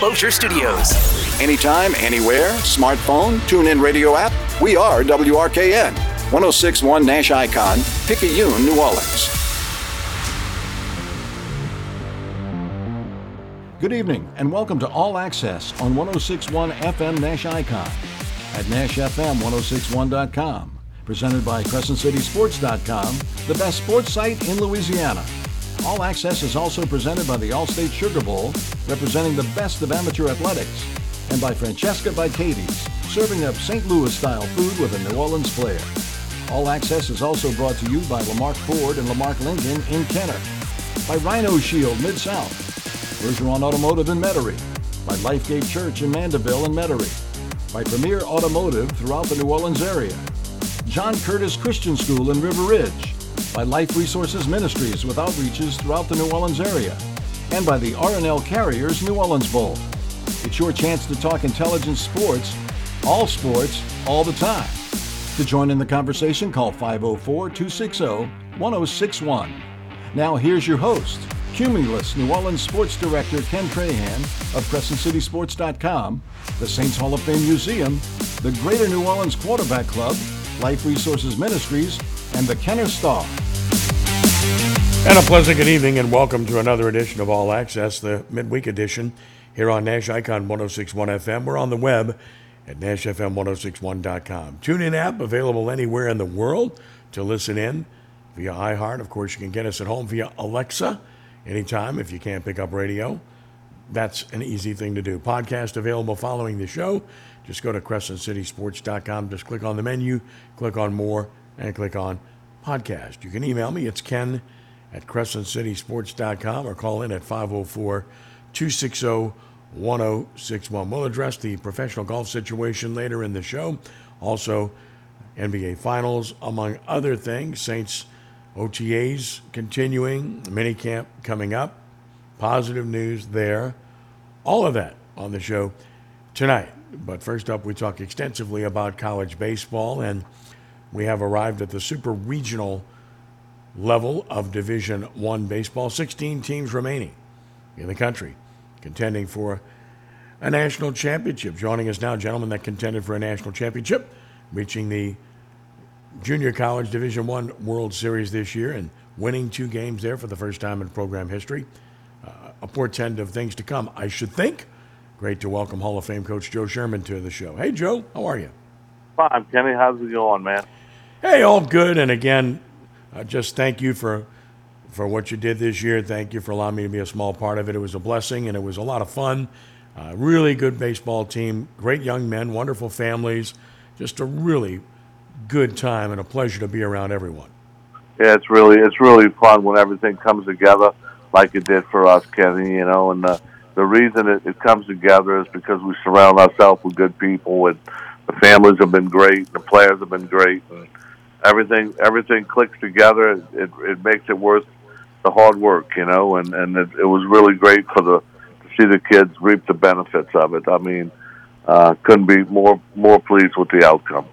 Bossier Studios. Anytime, anywhere, smartphone, tune in radio app. We are WRKN. 1061 Nash Icon, Picayune, New Orleans. Good evening and welcome to All Access on 1061 FM Nash Icon at NashFM1061.com. Presented by CrescentCitySports.com, the best sports site in Louisiana. All Access is also presented by the Allstate Sugar Bowl, representing the best of amateur athletics, and by Francesca by Katie's, serving up St. Louis style food with a New Orleans flair. All Access is also brought to you by Lamarque Ford and Lamarque Lincoln in Kenner, by Rhino Shield Mid South, Bergeron Automotive in Metairie, by Lifegate Church in Mandeville and Metairie, by Premier Automotive throughout the New Orleans area, John Curtis Christian School in River Ridge, by Life Resources Ministries with outreaches throughout the New Orleans area, and by the RNL Carriers New Orleans Bowl. It's your chance to talk intelligence sports, all sports, all the time. To join in the conversation, call 504 260 1061. Now, here's your host, Cumulus New Orleans Sports Director Ken Trahan of CrescentCitySports.com, the Saints Hall of Fame Museum, the Greater New Orleans Quarterback Club, Life Resources Ministries, and the Kenner Star. And a pleasant good evening, and welcome to another edition of All Access, the midweek edition here on Nash Icon 1061 FM. We're on the web at NashFM1061.com. Tune in app available anywhere in the world to listen in via iHeart. Of course, you can get us at home via Alexa anytime if you can't pick up radio. That's an easy thing to do. Podcast available following the show. Just go to CrescentCitySports.com. Just click on the menu, click on more, and click on podcast. You can email me. It's ken at crescentcitysports.com or call in at 504 260 1061. We'll address the professional golf situation later in the show. Also, NBA Finals, among other things. Saints OTAs continuing, minicamp coming up. Positive news there. All of that on the show tonight. But first up, we talk extensively about college baseball, and we have arrived at the super regional level of Division One baseball. 16 teams remaining in the country contending for a national championship. Joining us now, gentlemen that contended for a national championship, reaching the Junior College Division One World Series this year and winning two games there for the first time in program history. Uh, a portend of things to come, I should think. Great to welcome Hall of Fame coach Joe Scheuermann to the show. Hey, Joe, how are you? Fine, Kenny. How's it going, man? Hey, all good. And again, uh, just thank you for for what you did this year. Thank you for allowing me to be a small part of it. It was a blessing and it was a lot of fun. Uh, really good baseball team, great young men, wonderful families, just a really good time and a pleasure to be around everyone. Yeah, it's really it's really fun when everything comes together like it did for us, Kenny. You know, and the the reason it, it comes together is because we surround ourselves with good people, and the families have been great, the players have been great, and everything everything clicks together. It it makes it worth the hard work, you know, and and it, it was really great for the to see the kids reap the benefits of it. I mean, uh, couldn't be more more pleased with the outcome.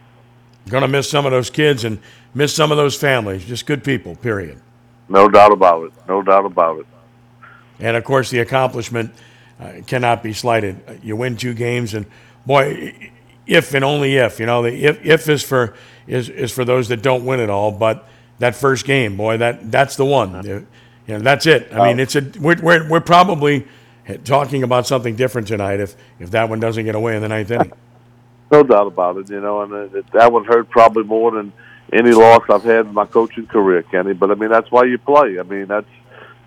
Going to miss some of those kids and miss some of those families. Just good people. Period. No doubt about it. No doubt about it. And of course, the accomplishment uh, cannot be slighted. You win two games, and boy, if and only if you know the if if is for is is for those that don't win it all, but that first game, boy, that that's the one. You know, that's it. I mean, oh. it's a we're, we're we're probably talking about something different tonight if if that one doesn't get away in the ninth inning. No doubt about it. You know, and uh, it, that one hurt probably more than any loss I've had in my coaching career, Kenny. But I mean, that's why you play. I mean, that's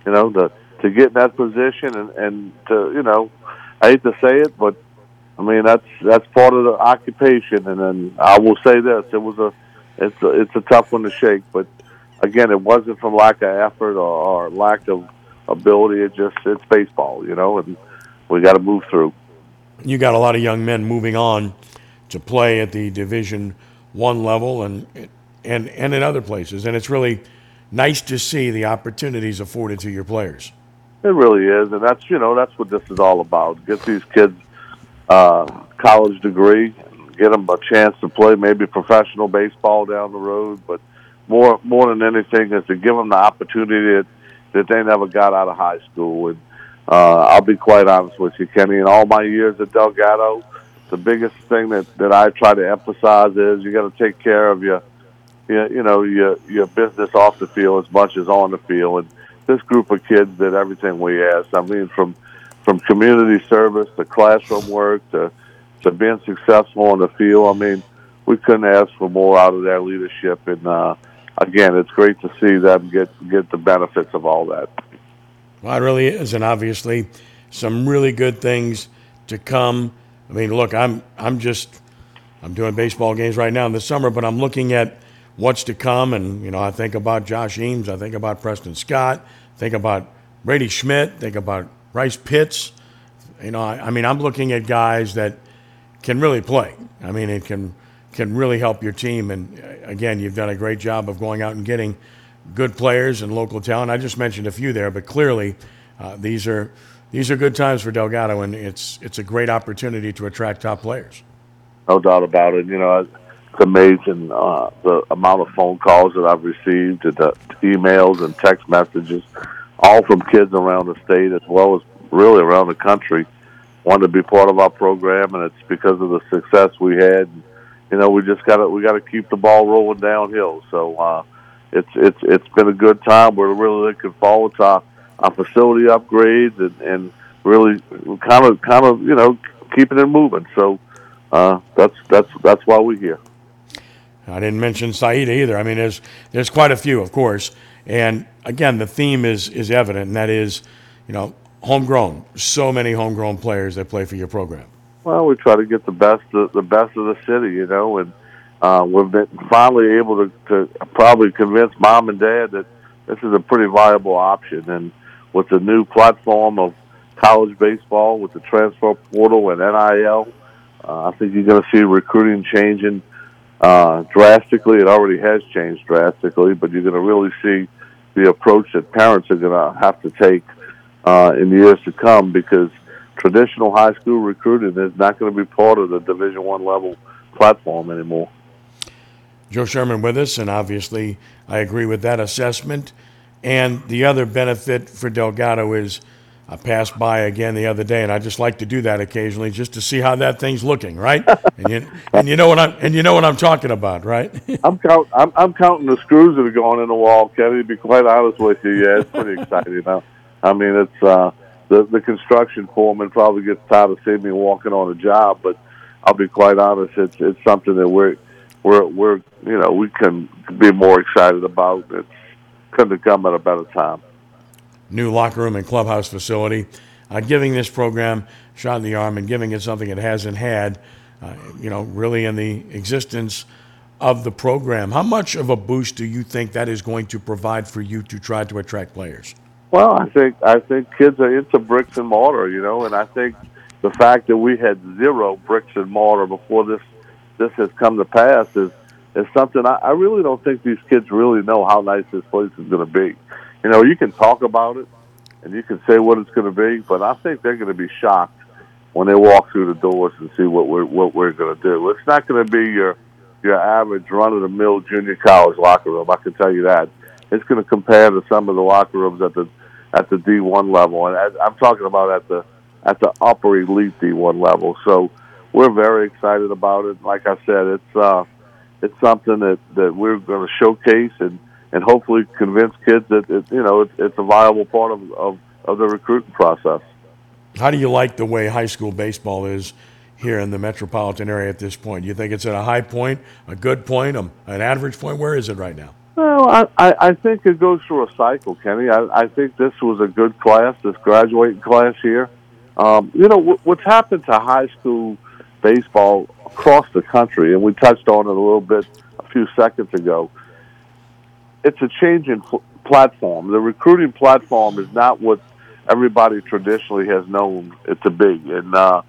you know the to get in that position and and to you know, I hate to say it, but I mean that's that's part of the occupation. And then I will say this: it was a it's a, it's a tough one to shake, but again, it wasn't from lack of effort or, or lack of ability. It just it's baseball, you know, and we got to move through. You got a lot of young men moving on to play at the Division One level and and and in other places, and it's really nice to see the opportunities afforded to your players. It really is, and that's you know that's what this is all about. Get these kids uh, college degree, get them a chance to play maybe professional baseball down the road, but more more than anything is to give them the opportunity that, that they never got out of high school. And Uh, I'll be quite honest with you, Kenny. In all my years at Delgado, the biggest thing that that I try to emphasize is you got to take care of your, your, you know, your your business off the field as much as on the field. And this group of kids did everything we asked. I mean, from from community service to classroom work to to being successful in the field. I mean, we couldn't ask for more out of their leadership. And uh, again, it's great to see them get get the benefits of all that. Well, it really is, and obviously, some really good things to come. I mean, look, I'm I'm just I'm doing baseball games right now in the summer, but I'm looking at what's to come, and you know, I think about Josh Eames, I think about Preston Scott, think about Brady Schmidt, think about Bryce Pitts. You know, I, I mean, I'm looking at guys that can really play. I mean, it can can really help your team. And uh, again, you've done a great job of going out and getting good players and local talent. I just mentioned a few there, but clearly uh, these are these are good times for Delgado, and it's it's a great opportunity to attract top players. No doubt about it. You know, it's amazing uh, the amount of phone calls that I've received, the emails and text messages, all from kids around the state as well as really around the country, wanted to be part of our program, and it's because of the success we had. You know, we just got to we got to keep the ball rolling downhill. So. Uh, it's it's it's been a good time. We're really looking forward to our, our facility upgrades and, and really kind of kind of you know keeping it moving. So uh, that's that's that's why we're here. I didn't mention Saida either. I mean, there's there's quite a few, of course, and again, the theme is is evident, and that is, you know, homegrown. So many homegrown players that play for your program. Well, we try to get the best the, the best of the city, you know, and uh, we've been finally able to, to probably convince mom and dad that this is a pretty viable option. And with the new platform of college baseball, with the transfer portal and NIL, uh, I think you're going to see recruiting changing uh, drastically. It already has changed drastically, but you're going to really see the approach that parents are going to have to take uh, in the years to come because traditional high school recruiting is not going to be part of the Division One level platform anymore. Joe Scheuermann with us, and obviously I agree with that assessment. And the other benefit for Delgado is I passed by again the other day, and I just like to do that occasionally just to see how that thing's looking, right? and you and you know what I'm and you know what I'm talking about, right? I'm count I'm, I'm counting the screws that are going in the wall, Kenny. To be quite honest with you, yeah, it's pretty exciting now. I mean, it's uh, the the construction foreman probably gets tired of seeing me walking on a job, but I'll be quite honest, it's it's something that we're we're we're you know we can be more excited about. It couldn't have come at a better time. New locker room and clubhouse facility, uh, giving this program a shot in the arm and giving it something it hasn't had, uh, you know, really in the existence of the program. How much of a boost do you think that is going to provide for you to try to attract players? Well, I think I think kids are into bricks and mortar, you know, and I think the fact that we had zero bricks and mortar before this this has come to pass is is something I, I really don't think these kids really know how nice this place is going to be. You know, you can talk about it and you can say what it's going to be, but I think they're going to be shocked when they walk through the doors and see what we're what we're going to do. It's not going to be your your average run of the mill junior college locker room. I can tell you that. It's going to compare to some of the locker rooms at the at the D one level, and I'm talking about at the at the upper elite D one level. So we're very excited about it. Like I said, it's uh, it's something that, that we're going to showcase and, and hopefully convince kids that it, you know it's, it's a viable part of, of, of the recruiting process. How do you like the way high school baseball is here in the metropolitan area at this point? Do you think it's at a high point, a good point, um, an average point? Where is it right now? Well, I, I think it goes through a cycle, Kenny. I, I think this was a good class, this graduating class here. Um, you know, what's happened to high school – baseball across the country, and we touched on it a little bit a few seconds ago. It's a change in pl- platform. The recruiting platform is not what everybody traditionally has known it to be, and uh,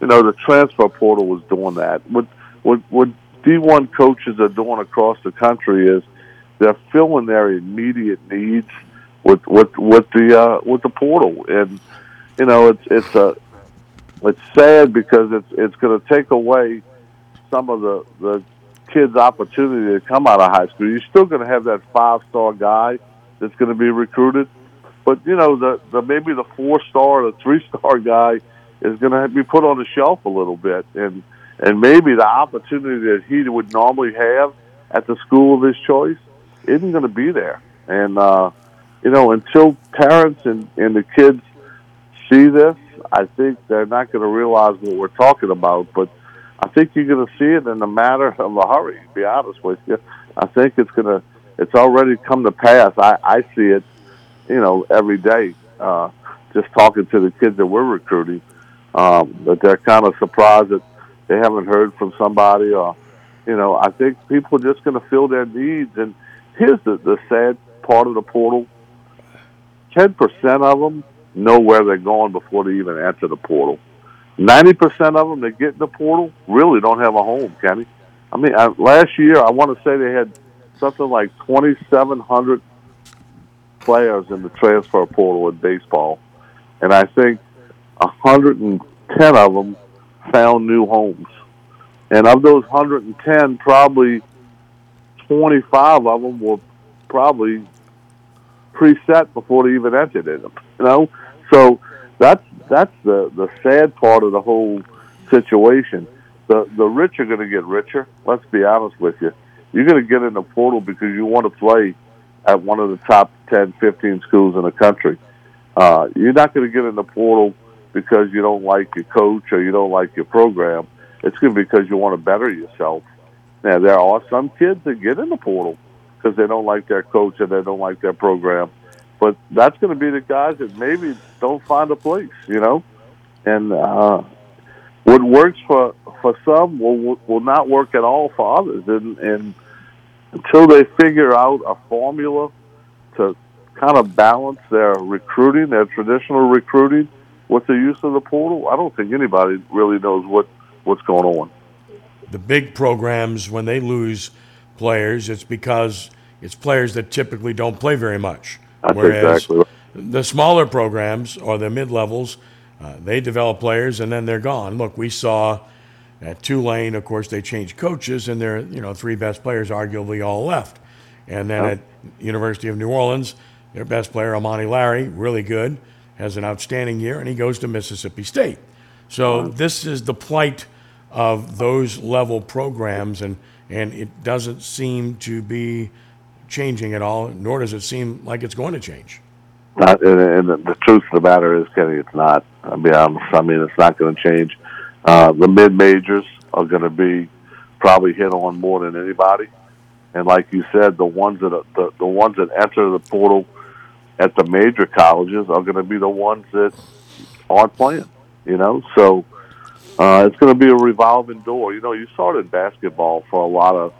you know the transfer portal was doing that. What what what D1 coaches are doing across the country is they're filling their immediate needs with with with the uh, with the portal, and you know it's it's a it's sad because it's it's going to take away some of the the kids' opportunity to come out of high school. You're still going to have that five star guy that's going to be recruited, but you know the the maybe the four star, the three star guy is going to be put on the shelf a little bit, and and maybe the opportunity that he would normally have at the school of his choice isn't going to be there. And uh, you know, until parents and and the kids see this, I think they're not going to realize what we're talking about. But I think you're going to see it in a matter of a hurry. To be honest with you, I think it's going to. It's already come to pass. I, I see it, you know, every day. Uh, just talking to the kids that we're recruiting, um, that they're kind of surprised that they haven't heard from somebody, or you know, I think people are just going to fill their needs. And here's the the sad part of the portal: ten percent of them know where they're going before they even enter the portal. Ninety percent of them that get in the portal really don't have a home, Kenny. I mean, I, last year I want to say they had something like twenty seven hundred players in the transfer portal in baseball, and I think hundred and ten of them found new homes. And of those 110, probably 25 of them were probably preset before they even entered in them. You know, so that's that's the the sad part of the whole situation. The the rich are going to get richer. Let's be honest with you. You're going to get in the portal because you want to play at one of the top 10, 15 schools in the country. Uh, you're not going to get in the portal because you don't like your coach or you don't like your program. It's going to be because you want to better yourself. Now, there are some kids that get in the portal because they don't like their coach and they don't like their program. But that's going to be the guys that maybe don't find a place, you know? And uh, what works for, for some will, will not work at all for others. And, and until they figure out a formula to kind of balance their recruiting, their traditional recruiting, with the use of the portal, I don't think anybody really knows what, what's going on. The big programs, when they lose players, it's because it's players that typically don't play very much. That's Whereas exactly right. the smaller programs or the mid levels, uh, they develop players and then they're gone. Look, we saw at Tulane, of course, they changed coaches, and their you know three best players arguably all left. And then yep. at University of New Orleans, their best player, Amani Larry, really good has an outstanding year, and he goes to Mississippi State. So this is the plight of those level programs, and and it doesn't seem to be changing at all, nor does it seem like it's going to change. Not, and, the truth of the matter is, Kenny, it's not. I mean, I mean, it's not going to change. Uh, the mid majors are going to be probably hit on more than anybody, and like you said, the ones that are, the the ones that enter the portal at the major colleges are going to be the ones that aren't playing. You know, so uh, it's going to be a revolving door. You know, you saw it in basketball for a lot of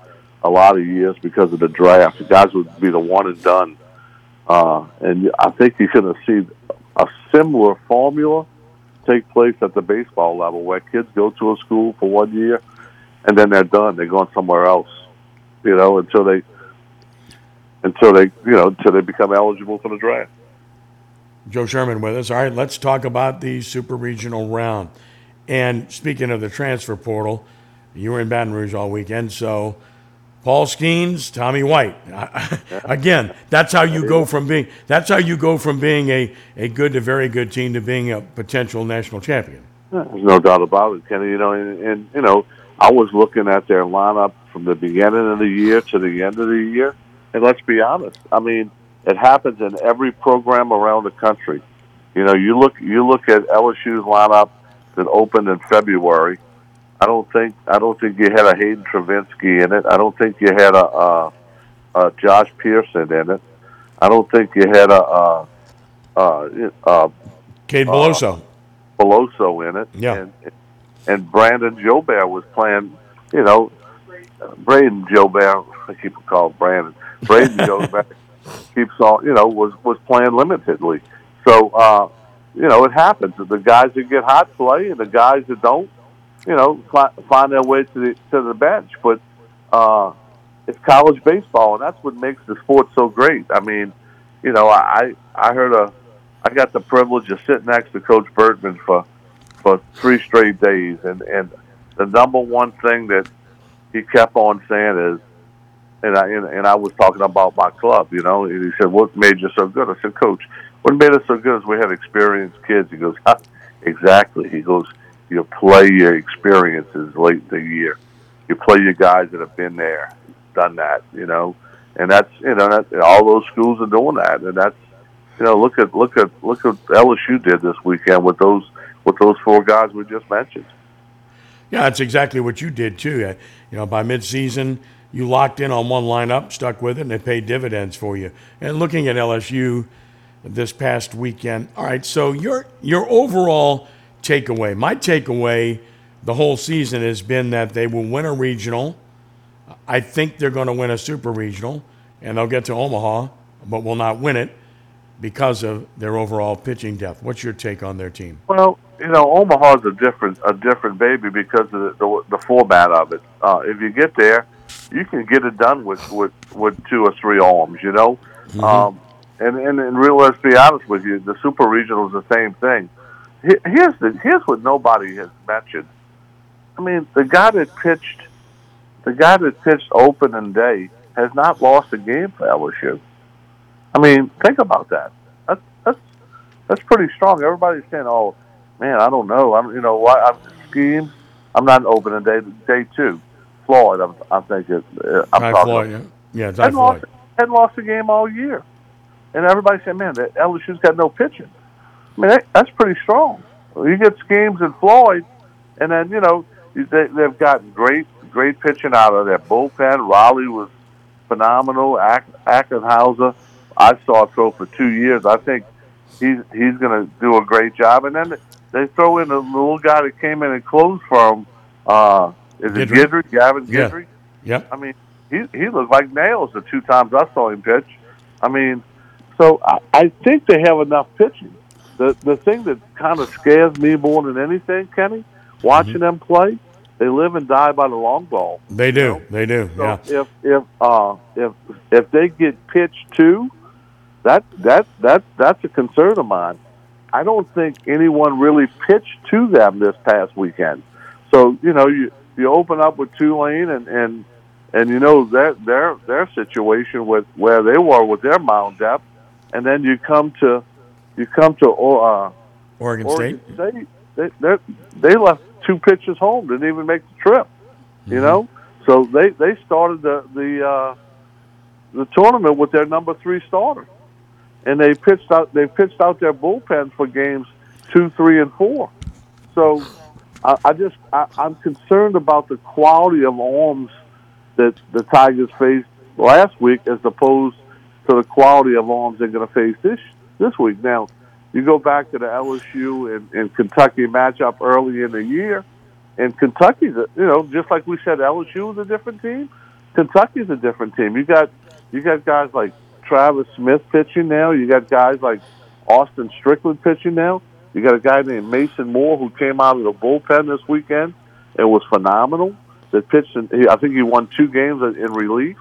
a lot of years because of the draft. Guys would be the one and done, uh, and I think you're going to see a similar formula take place at the baseball level, where kids go to a school for one year and then they're done. They're going somewhere else. You know, until they until they, you know, until they become eligible for the draft. Joe Scheuermann with us. All right, let's talk about the super regional round. And speaking of the transfer portal, you were in Baton Rouge all weekend, so Paul Skenes, Tommy White. Again, that's how you go from being that's how you go from being a, a good to very good team to being a potential national champion. There's no doubt about it, Kenny. You know, and, and you know, I was looking at their lineup from the beginning of the year to the end of the year, and let's be honest. I mean, it happens in every program around the country. You know, you look you look at LSU's lineup that opened in February. I don't think I don't think you had a Hayden Travinski in it. I don't think you had a, a, a Josh Pearson in it. I don't think you had a, a, a, a Cade Beloso. Uh, Beloso in it. Yeah. And, and Brandon Jobert was playing. You know, Brayden Jobert. I keep calling Brandon. Brayden back, keeps on, you know, was was playing limitedly. So, uh, you know, it happens. The guys that get hot play, and the guys that don't, you know, find their way to the to the bench. But uh, it's college baseball, and that's what makes the sport so great. I mean, you know, I I heard a, I got the privilege of sitting next to Coach Bertman for for three straight days, and and the number one thing that he kept on saying is and I and, and I was talking about my club, you know. And he said, "What made you so good?" I said, "Coach, what made us so good is we had experienced kids." He goes, "Exactly." He goes, "You play your experiences late in the year. You play your guys that have been there, done that, you know." And that's you know that all those schools are doing that, and that's you know look at look at look at LSU did this weekend with those with those four guys we just mentioned. Yeah, that's exactly what you did too. Uh, You know, by midseason, you locked in on one lineup, stuck with it, and it paid dividends for you. And looking at LSU this past weekend, all right. So your your overall takeaway, my takeaway, the whole season has been that they will win a regional. I think they're going to win a super regional, and they'll get to Omaha, but will not win it because of their overall pitching depth. What's your take on their team? Well, you know, Omaha's a different a different baby because of the the, the format of it. Uh, if you get there, you can get it done with with, with two or three arms. You know, um, and, and and real. Let's be honest with you, the super regional is the same thing. He- Here's the here's what nobody has mentioned. I mean, the guy that pitched, the guy that pitched opening day has not lost a game for LSU. I mean, think about that. That's that's that's pretty strong. Everybody's saying, "Oh, man, I don't know. I'm, you know, what I'm Skenes. I'm not opening day day two. Floyd, I'm, I'm thinking. Uh, I'm Ty talking. Floyd, yeah, yeah Ty Hadn't Floyd. lost, hadn't lost a game all year, and everybody said, "Man, that LSU's got no pitching." I mean, that, that's pretty strong. You get Skenes and Floyd, and then you know they, they've gotten great, great pitching out of their bullpen. Raleigh was phenomenal. Ack, Ackenhausen, I saw throw for two years. I think he's he's going to do a great job. And then they throw in a little guy that came in and closed for him. Uh, is it? Guidry? Gavin Yeah. Guidry? Yep. I mean, he he looked like nails the two times I saw him pitch. I mean, so I, I think they have enough pitching. The the thing that kind of scares me more than anything, Kenny, watching them play, they live and die by the long ball. They do. They do. So Yeah. if if uh if if they get pitched to, that that that that's a concern of mine. I don't think anyone really pitched to them this past weekend. So you know you you open up with Tulane and and and you know their their their situation with where they were with their mound depth, and then you come to you come to uh, Oregon, Oregon State. State, they they they left two pitches home, didn't even make the trip. You know, so they they started the the uh, the tournament with their number three starter, and they pitched out they pitched out their bullpen for games two, three, and four. So I, I just I, I'm concerned about the quality of arms that the Tigers faced last week, as opposed to the quality of arms they're going to face this this week. Now, you go back to the LSU and, and Kentucky matchup early in the year, and Kentucky's a, you know just like we said, LSU is a different team. Kentucky's a different team. You got you got guys like Travis Smith pitching now. You got guys like Austin Strickland pitching now. You got a guy named Mason Moore who came out of the bullpen this weekend and was phenomenal. That pitched, in, I think he won two games in relief.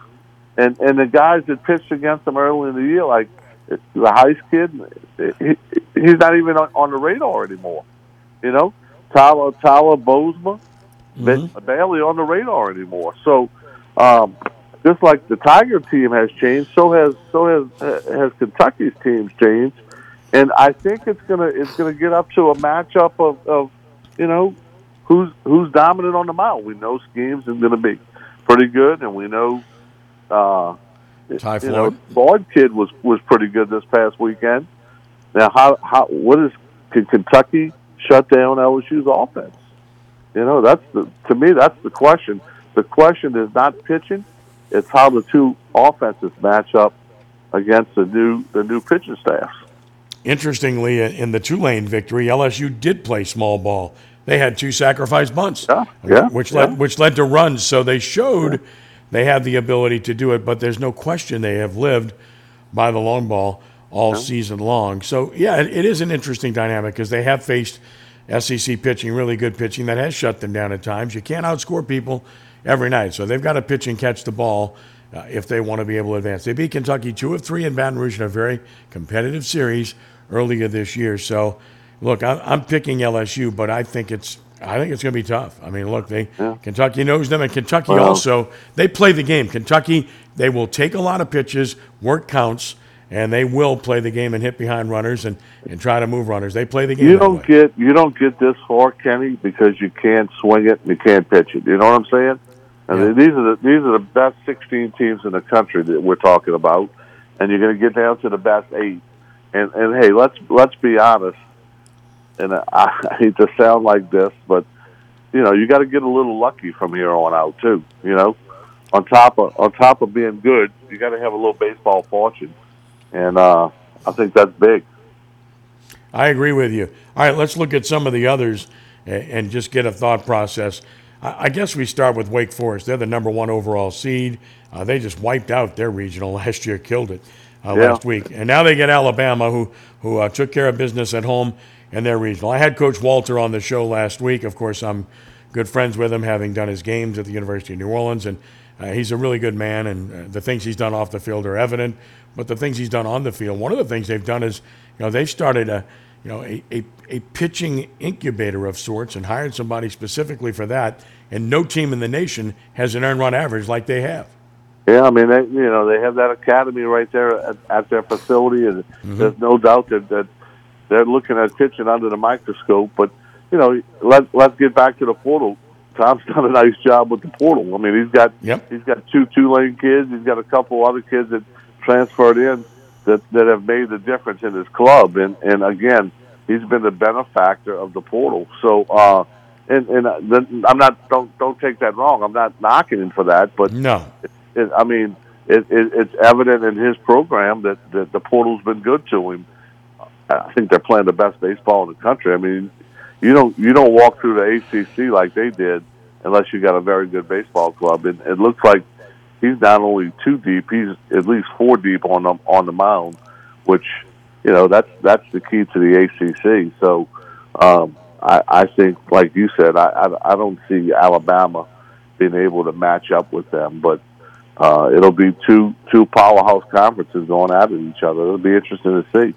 And and the guys that pitched against him early in the year, like the Heist kid, he, he's not even on, on the radar anymore. You know, Tyler Tyler Bosma, Mm-hmm. barely on the radar anymore. So, um, just like the Tiger team has changed, so has so has has Kentucky's teams changed, and I think it's gonna it's gonna get up to a matchup of, of you know who's who's dominant on the mound. We know Skenes is gonna be pretty good, and we know. Uh, Ty you know, Floyd. Floyd kid was was pretty good this past weekend. Now, how how what is can Kentucky shut down LSU's offense? You know, that's the to me that's the question. The question is not pitching; it's how the two offenses match up against the new the new pitching staffs. Interestingly, in the Tulane victory, LSU did play small ball. They had two sacrifice bunts, Yeah, yeah, which yeah. led which led to runs. So they showed they have the ability to do it. But there's no question they have lived by the long ball all season long. So yeah, it, it is an interesting dynamic because they have faced SEC pitching, really good pitching that has shut them down at times. You can't outscore people every night, so they've got to pitch and catch the ball uh, if they want to be able to advance. They beat Kentucky two of three in Baton Rouge in a very competitive series earlier this year. So, look, I'm, I'm picking LSU, but I think it's I think it's going to be tough. I mean, look, they Yeah. Kentucky knows them, and Kentucky Well- also they play the game. Kentucky they will take a lot of pitches, work counts, and they will play the game and hit behind runners and, and try to move runners. They play the game. You don't get you don't get this far, Kenny, because you can't swing it and you can't pitch it. You know what I'm saying? And Yeah. these are the these are the best 16 teams in the country that we're talking about, and you're going to get down to the best eight. And and hey, let's let's be honest. And I, hate to sound like this, but you know you got to get a little lucky from here on out too. You know, on top of on top of being good, you got to have a little baseball fortune, and uh, I think that's big. I agree with you. All right, let's look at some of the others and, just get a thought process. I, I guess we start with Wake Forest. They're the number one overall seed. Uh, they just wiped out their regional last year, killed it uh, Yeah. last week, and now they get Alabama, who who uh, took care of business at home in their regional. I had Coach Walter on the show last week. Of course, I'm good friends with him, having done his games at the University of New Orleans, and uh, he's a really good man. And uh, the things he's done off the field are evident, but the things he's done on the field, one of the things they've done is, you know, they've started a you know, a, a, a pitching incubator of sorts and hired somebody specifically for that. And no team in the nation has an earned run average like they have. Yeah, I mean, they, you know, they have that academy right there at, at their facility, and there's no doubt that, that they're looking at pitching under the microscope. But you know, let let's get back to the portal. Tom's done a nice job with the portal. I mean, he's got Yep. he's got two Tulane kids. He's got a couple other kids that transferred in that that have made the difference in his club. And and again, he's been the benefactor of the portal. So. uh and and uh, then I'm not don't don't take that wrong. I'm not knocking him for that, but No. It, I mean, it, it, it's evident in his program that, that the portal's been good to him. I think they're playing the best baseball in the country. I mean, you don't you don't walk through the ACC like they did unless you got a very good baseball club. And it looks like he's not only two deep; he's at least four deep on the on the mound, which you know that's that's the key to the ACC. So. Um, I, I think, like you said, I, I, I don't see Alabama being able to match up with them, but uh, it'll be two two powerhouse conferences going at each other. It'll be interesting to see.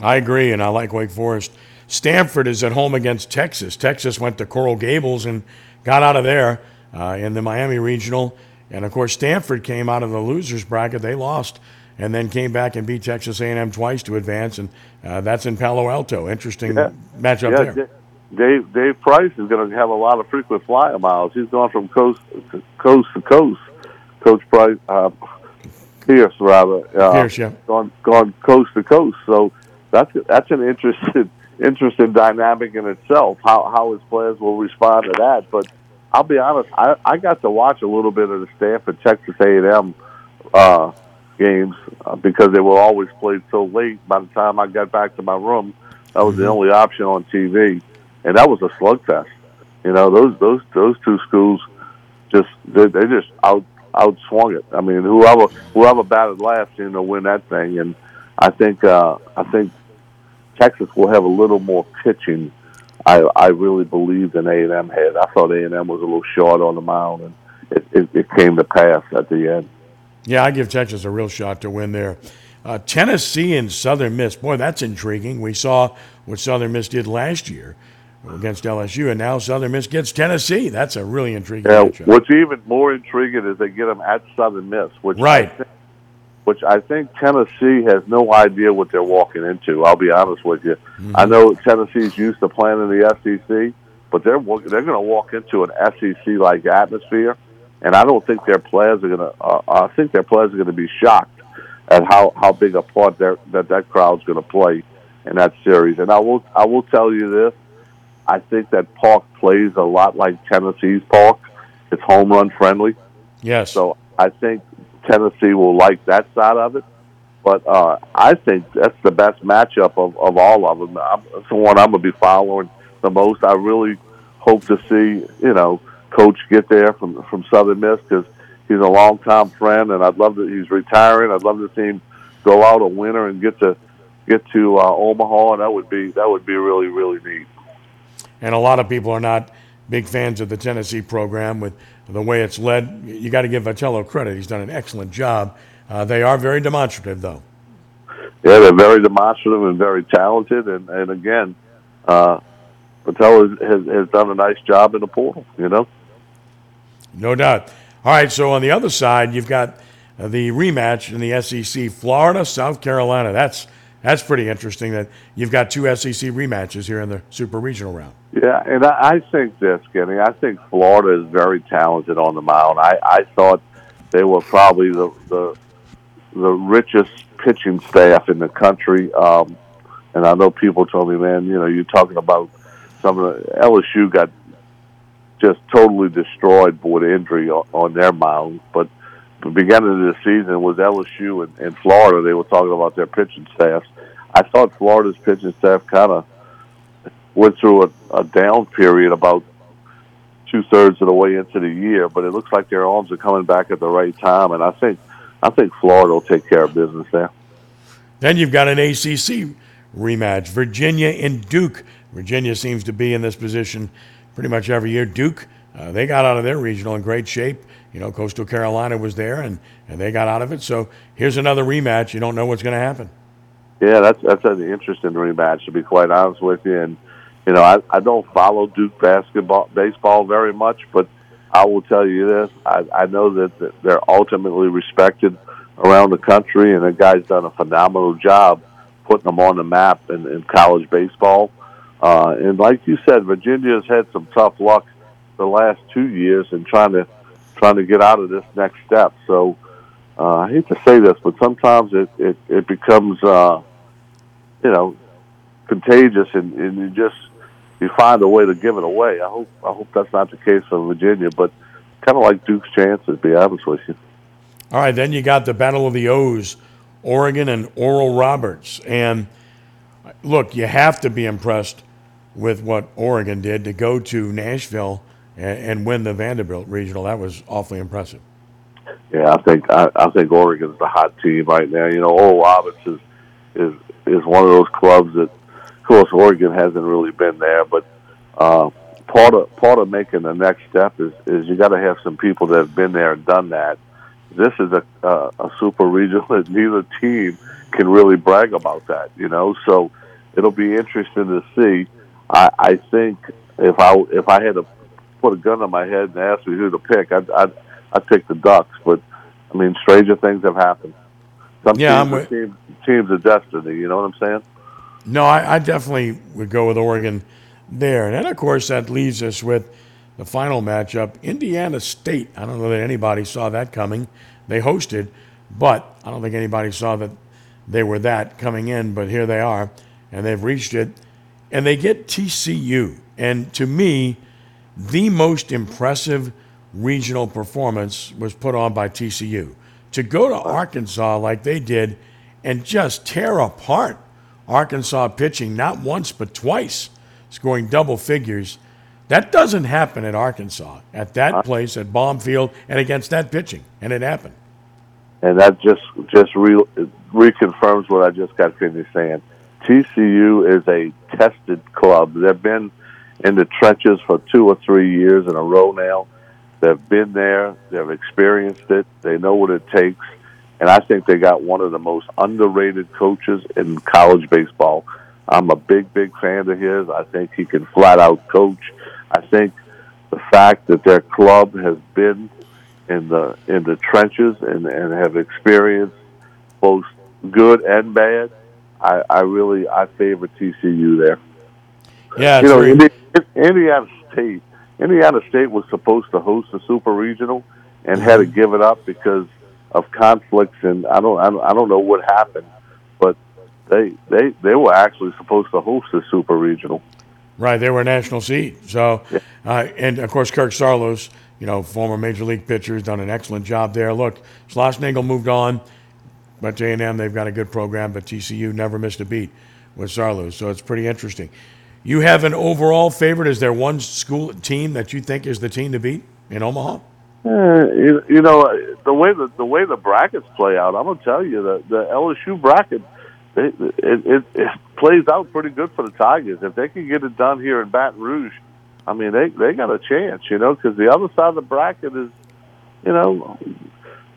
I agree, and I like Wake Forest. Stanford is at home against Texas. Texas went to Coral Gables and got out of there uh, in the Miami Regional. And of course, Stanford came out of the losers bracket. They lost and then came back and beat Texas A&M twice to advance, and uh, that's in Palo Alto. Interesting Yeah. matchup yeah, there. Dave Dave Price is going to have a lot of frequent flyer miles. He's gone from coast to coast to coast. Coach Price, uh, Pierce rather, uh, Pierce, yeah. gone gone coast to coast. So that's that's an interesting interesting dynamic in itself. How how his players will respond to that. But I'll be honest, I I got to watch a little bit of the Stanford Texas A and M uh, games uh, because they were always played so late. By the time I got back to my room, that was the only option on TV, and that was a slugfest. You know, those those those two schools just they, they just out outswung it. I mean, whoever whoever batted last, you know, win that thing. And I think uh, I think Texas will have a little more pitching. I I really believe than A and M had. I thought A and M was a little short on the mound, and it, it, it came to pass at the end. Yeah, I give Texas a real shot to win there. Uh, Tennessee and Southern Miss, boy, that's intriguing. We saw what Southern Miss did last year against LSU, and now Southern Miss gets Tennessee. That's a really intriguing Yeah, matchup. what's even more intriguing is they get them at Southern Miss, which Right. I think, which I think Tennessee has no idea what they're walking into. I'll be honest with you. I know Tennessee's used to playing in the SEC, but they're they're going to walk into an SEC like atmosphere, and I don't think their players are going to. Uh, I think their players are going to be shocked at how how big a part that that crowd's going to play in that series. And I will I will tell you this. I think that park plays a lot like Tennessee's park. It's home run friendly. yes. So I think Tennessee will like that side of it. But uh, I think that's the best matchup of, of all of them. I'm, it's the one I'm going to be following the most. I really hope to see, you know, Coach get there from from Southern Miss because he's a longtime friend, and I'd love that he's retiring. I'd love to see him go out a winner and get to get to uh, Omaha, and that would be that would be really really neat. And a lot of people are not big fans of the Tennessee program with the way it's led. You got to give Vitello credit; he's done an excellent job. Uh, they are very demonstrative, though. Yeah, they're very demonstrative and very talented, and and again, uh, Patel has, has done a nice job in the portal. You know. No doubt. All right, so on the other side, you've got the rematch in the SEC, Florida, South Carolina. That's that's pretty interesting that you've got two SEC rematches here in the Super Regional round. Yeah, and I, I think this, Kenny. I think Florida is very talented on the mound. I, I thought they were probably the, the the richest pitching staff in the country. Um, and I know people told me, man, you know, you're talking about some of the LSU got just totally destroyed with injury on, on their mound. But the beginning of the season was LSU and, and Florida. They were talking about their pitching staffs. I thought Florida's pitching staff kind of went through a, a down period about two thirds of the way into the year, but it looks like their arms are coming back at the right time, and I think I think Florida will take care of business there. Then you've got an ACC rematch, Virginia and Duke. Virginia seems to be in this position pretty much every year. Duke, uh, they got out of their regional in great shape. You know, Coastal Carolina was there, and, and they got out of it. So here's another rematch. You don't know what's going to happen. Yeah, that's that's an interesting rematch to be quite honest with you. And you know, I, I don't follow Duke basketball baseball very much, but I will tell you this: I, I know that, they're ultimately respected around the country, and the guy's done a phenomenal job putting them on the map in, in college baseball. Uh, and like you said, Virginia's had some tough luck the last two years in trying to trying to get out of this next step. So uh, I hate to say this, but sometimes it it, it becomes uh, you know contagious, and, and you just you find a way to give it away. I hope I hope that's not the case for Virginia, but kind of like Duke's chances. To be honest with you. All right, then you got the Battle of the O's, Oregon and Oral Roberts, and look, you have to be impressed with what Oregon did to go to Nashville and, and win the Vanderbilt regional. That was awfully impressive. Yeah, I think I, I think Oregon's the hot team right now. You know, Oral Roberts is is is one of those clubs that, course, Oregon hasn't really been there, but uh, part of part of making the next step is is you got to have some people that have been there and done that. This is a uh, a super regional that neither team can really brag about that, you know. So it'll be interesting to see. I, I think if I if I had to put a gun on my head and ask me who to pick, I'd I'd, I'd pick the Ducks. But I mean, stranger things have happened. Some Yeah, teams, I'm with- teams, teams of destiny. You know what I'm saying? No, I, I definitely would go with Oregon there. And then, of course, that leaves us with the final matchup Indiana State. I don't know that anybody saw that coming. They hosted, but I don't think anybody saw that they were that coming in. But here they are, and they've reached it. And they get TCU. And to me, the most impressive regional performance was put on by TCU. To go to Arkansas like they did and just tear apart Arkansas pitching, not once but twice, scoring double figures. That doesn't happen at Arkansas, at that uh, place, at Baum Field, and against that pitching. And it happened. and that just just re- reconfirms what I just got finished saying. TCU is a tested club. They've been in the trenches for two or three years in a row now. They've been there. They've experienced it. They know what it takes, and I think they got one of the most underrated coaches in college baseball. I'm a big, big fan of his. I think he can flat out coach. I think the fact that their club has been in the in the trenches and, and have experienced both good and bad. I, I really I favor TCU there. Yeah, you know, Indi- Indiana State. Indiana State was supposed to host the Super Regional and had to mm-hmm. give it up because of conflicts and I don't I don't, I don't know what happened, but they they they were actually supposed to host the Super Regional. Right, they were a national seed. So, uh, and of course, Kirk Saarloos, you know, former major league pitcher, has done an excellent job there. Look, Schlossnagle moved on, but A&M, they've got a good program, but TCU never missed a beat with Saarloos. So it's pretty interesting. You have an overall favorite. Is there one school team that you think is the team to beat in Omaha? Eh, you, you know the way the the way the brackets play out. I'm gonna tell you that the LSU bracket it, it, it, it plays out pretty good for the Tigers. If they can get it done here in Baton Rouge, I mean they they got a chance. You know, because the other side of the bracket is, you know,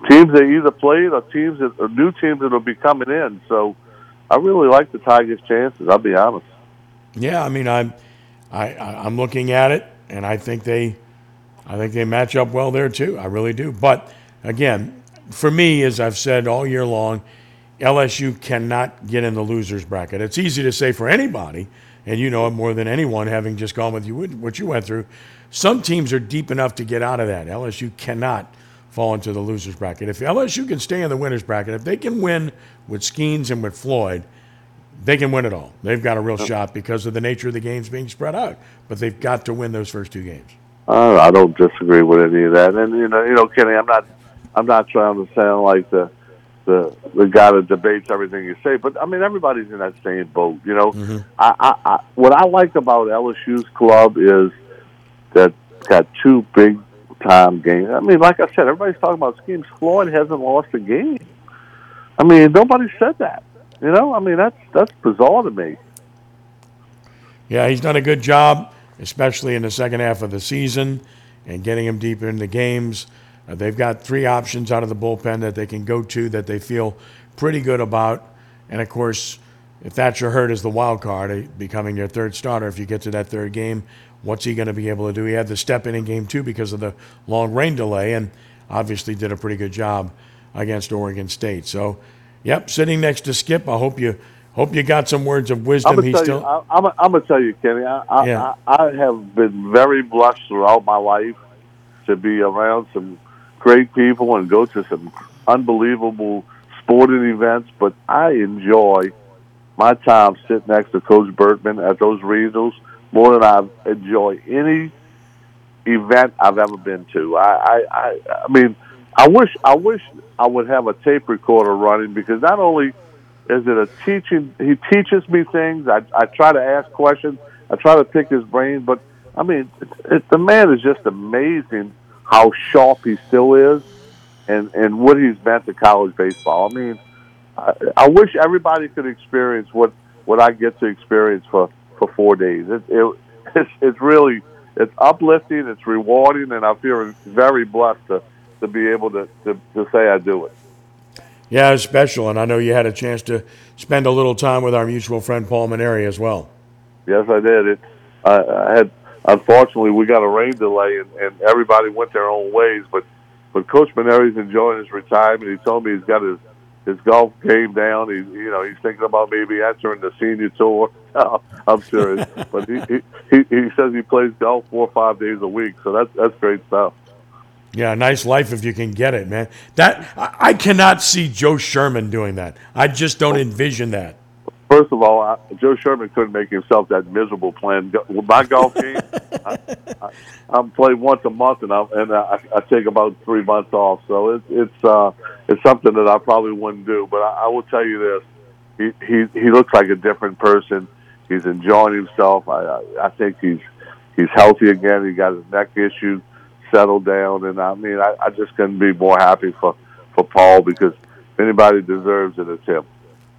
teams that either played or teams that or new teams that will be coming in. So I really like the Tigers' chances. I'll be honest. Yeah, I mean, I'm, I I'm looking at it, and I think they, I think they match up well there too. I really do. But again, for me, as I've said all year long, LSU cannot get in the losers bracket. It's easy to say for anybody, and you know it more than anyone, having just gone with you what you went through. Some teams are deep enough to get out of that. LSU cannot fall into the losers bracket. If LSU can stay in the winners bracket, if they can win with Skenes and with Floyd, they can win it all. They've got a real shot because of the nature of the games being spread out. But they've got to win those first two games. Uh, I don't disagree with any of that. And you know, you know, Kenny, I'm not, I'm not trying to sound like the, the, the guy that debates everything you say. But I mean, everybody's in that same boat. You know, mm-hmm. I, I, I, what I like about LSU's club is that got two big time games. I mean, like I said, everybody's talking about Skenes. Floyd hasn't lost a game. I mean, nobody said that. You know, I mean, that's that's bizarre to me. Yeah, he's done a good job, especially in the second half of the season and getting him into the games. Uh, they've got three options out of the bullpen that they can go to that they feel pretty good about. And of course, if Thatcher Hurd is the wild card, uh, becoming your third starter, if you get to that third game, What's he going to be able to do? He had to step in in game two because of the long rain delay, and obviously did a pretty good job against Oregon State. So, yep, sitting next to Skip. I hope you hope you got some words of wisdom. I'm gonna, you, I, I'm, I'm gonna tell you, Kenny. I, I, yeah. I, have been very blessed throughout my life to be around some great people and go to some unbelievable sporting events. But I enjoy my time sitting next to Coach Bertman at those regionals more than I enjoy any event I've ever been to. I, I, I, I mean, I wish, I wish I would have a tape recorder running because not only is it a teaching, he teaches me things. I, I try to ask questions. I try to pick his brain, but I mean, it, it, the man is just amazing how sharp he still is, and and what he's meant to college baseball. I mean, I, I wish everybody could experience what what I get to experience for for four days. It, it, it's, it's really it's uplifting, it's rewarding, and I feel very blessed to, to be able to, to, to say I do it. Yeah, it's special, and I know you had a chance to spend a little time with our mutual friend Paul Mainieri as well. Yes, I did. It, I, I had unfortunately we got a rain delay, and, and everybody went their own ways. But but Coach Mainieri's enjoying his retirement. He told me he's got his his golf game down. He's you know he's thinking about maybe entering the senior tour. I'm serious, but he, he he says he plays golf four or five days a week, so that's that's great stuff. Yeah, nice life if you can get it, man. That I cannot see Joe Scheuermann doing that. I just don't envision that. First of all, I, Joe Scheuermann couldn't make himself that miserable playing my golf game. I, I, I'm playing once a month, and I and I, I take about three months off. So it's it's uh, it's something that I probably wouldn't do. But I, I will tell you this: he he he looks like a different person He's enjoying himself. I, I, I think he's he's healthy again. He got his neck issue settled down, and I mean, I, I just couldn't be more happy for for Paul because if anybody deserves it, it's him.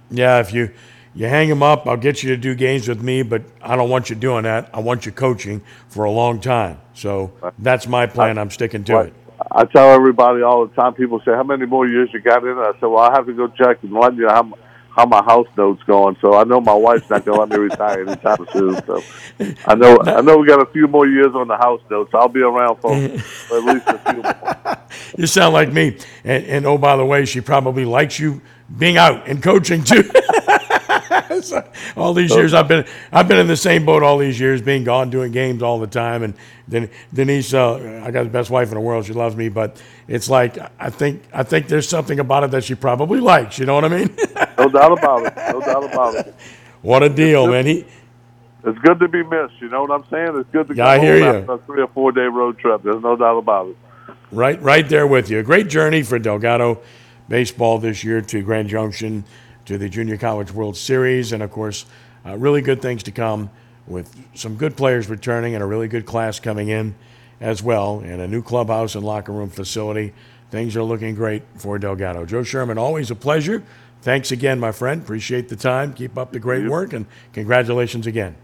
Yeah, if you you hang him up, I'll get you to do games with me, but I don't want you doing that. I want you coaching for a long time. So that's my plan. I'm sticking to it. I tell everybody all the time. People say, "How many more years you got in?" I said, "Well, I have to go check and let you know how how my house note's going. So I know my wife's not going to let me retire anytime soon. So I know I know we got a few more years on the house note. So I'll be around for, at least a few more. You sound like me. And, and oh, by the way, she probably likes you being out and coaching too. all these years I've been I've been in the same boat all these years, being gone doing games all the time. And then Denise, uh, I got the best wife in the world. She loves me, but it's like I think I think there's something about it that she probably likes. You know what I mean? no doubt about it. No doubt about it. What a deal, man! He. It's good to be missed. You know what I'm saying? It's good to yeah, I hear you. a three or four day road trip. There's no doubt about it. Right, right there with you. A great journey for Delgado baseball this year to Grand Junction to the Junior College World Series, and of course, uh, really good things to come with some good players returning and a really good class coming in as well, and a new clubhouse and locker room facility. Things are looking great for Delgado. Joe Scheuermann, always a pleasure. Thanks again, my friend. Appreciate the time. Keep up the great work, and congratulations again.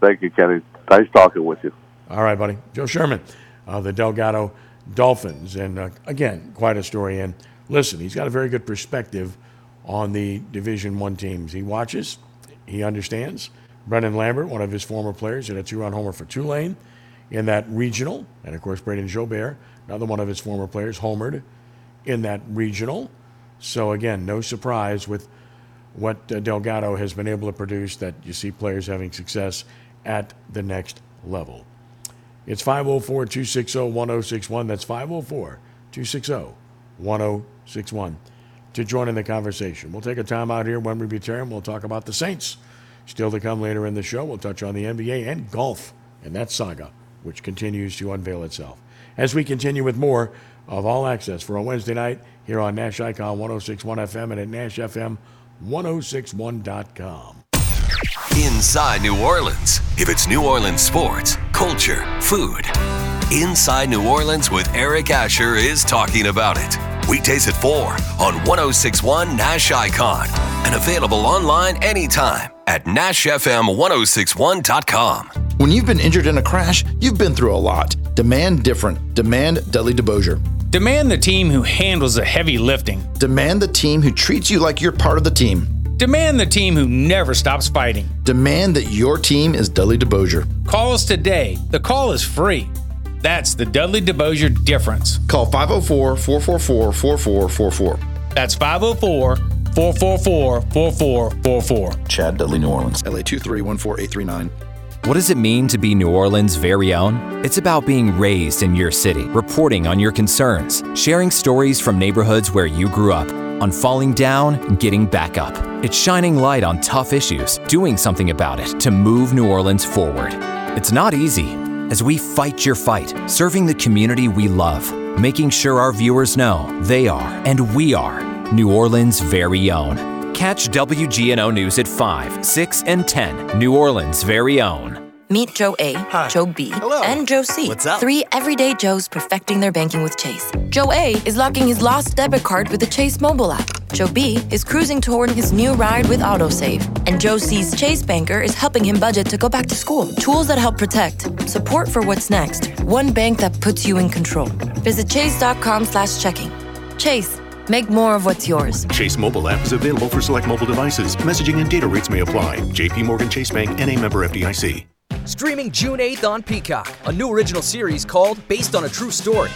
Thank you, Kenny. Nice talking with you. All right, buddy. Joe Scheuermann of the Delgado Dolphins. And uh, again, quite a story. And listen, he's got a very good perspective on the Division One teams. He watches, he understands, Brendan Lambert, one of his former players, hit a two run homer for Tulane in that regional. And of course, Brayden Jobert, another one of his former players, homered in that regional. So again, no surprise with what uh, Delgado has been able to produce that you see players having success at the next level. It's 504 260 1061. That's 504 260 1061 to join in the conversation. We'll take a time out here when we return. We'll talk about the Saints. Still to come later in the show, we'll touch on the NBA and golf and that saga, which continues to unveil itself. As we continue with more of All Access for a Wednesday night here on Nash Icon 1061 FM and at NashFM1061.com. Inside New Orleans. If it's New Orleans sports, culture, food. Inside New Orleans with Eric Asher is talking about it. Weekdays at 4 on 1061 Nash Icon and available online anytime at NashFM1061.com. When you've been injured in a crash, you've been through a lot. Demand different. Demand Dudley DeBosier. Demand the team who handles the heavy lifting. Demand the team who treats you like you're part of the team. Demand the team who never stops fighting. Demand that your team is Dudley DeBosier. Call us today. The call is free. That's the Dudley DeBosier difference. Call 504 444 4444. That's 504 444 4444. Chad Dudley, New Orleans. LA 2314839. What does it mean to be New Orleans' very own? It's about being raised in your city, reporting on your concerns, sharing stories from neighborhoods where you grew up, on falling down getting back up. It's shining light on tough issues, doing something about it to move New Orleans forward. It's not easy as we fight your fight, serving the community we love, making sure our viewers know they are and we are New Orleans' very own. Catch WGNO News at 5, 6, and 10, New Orleans' very own. Meet Joe A, Joe B, and Joe C. What's up? Three everyday Joes perfecting their banking with Chase. Joe A is locking his lost debit card with the Chase mobile app. Joe B is cruising toward his new ride with AutoSave. And Joe C's Chase banker is helping him budget to go back to school. Tools that help protect, support for what's next. One bank that puts you in control. Visit chase.com slash checking. Chase, make more of what's yours. Chase mobile app is available for select mobile devices. Messaging and data rates may apply. JP Morgan Chase Bank and a member FDIC. Streaming June 8th on Peacock, a new original series called Based on a True Story.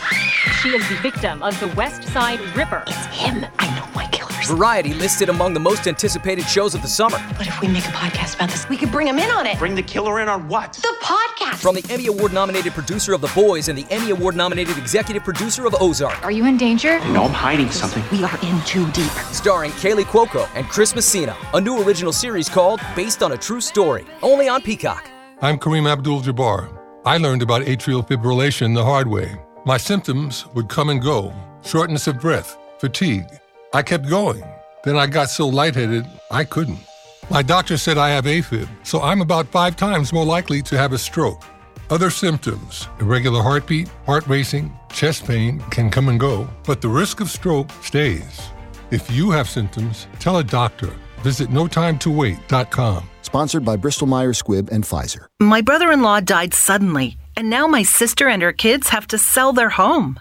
She is the victim of the West Side Ripper. It's him. I know my killers. Variety listed among the most anticipated shows of the summer. But if we make a podcast about this, we could bring him in on it. Bring the killer in on what? The podcast. From the Emmy Award nominated producer of The Boys and the Emmy Award nominated executive producer of Ozark. Are you in danger? No, I'm hiding something. We are in too deep. Starring Kaley Cuoco and Chris Messina, a new original series called Based on a True Story, only on Peacock. I'm Kareem Abdul Jabbar. I learned about atrial fibrillation the hard way. My symptoms would come and go shortness of breath, fatigue. I kept going. Then I got so lightheaded, I couldn't. My doctor said I have AFib, so I'm about five times more likely to have a stroke. Other symptoms, irregular heartbeat, heart racing, chest pain can come and go, but the risk of stroke stays. If you have symptoms, tell a doctor. Visit notimetowait.com. Sponsored by Bristol Myers Squibb and Pfizer. My brother in law died suddenly, and now my sister and her kids have to sell their home.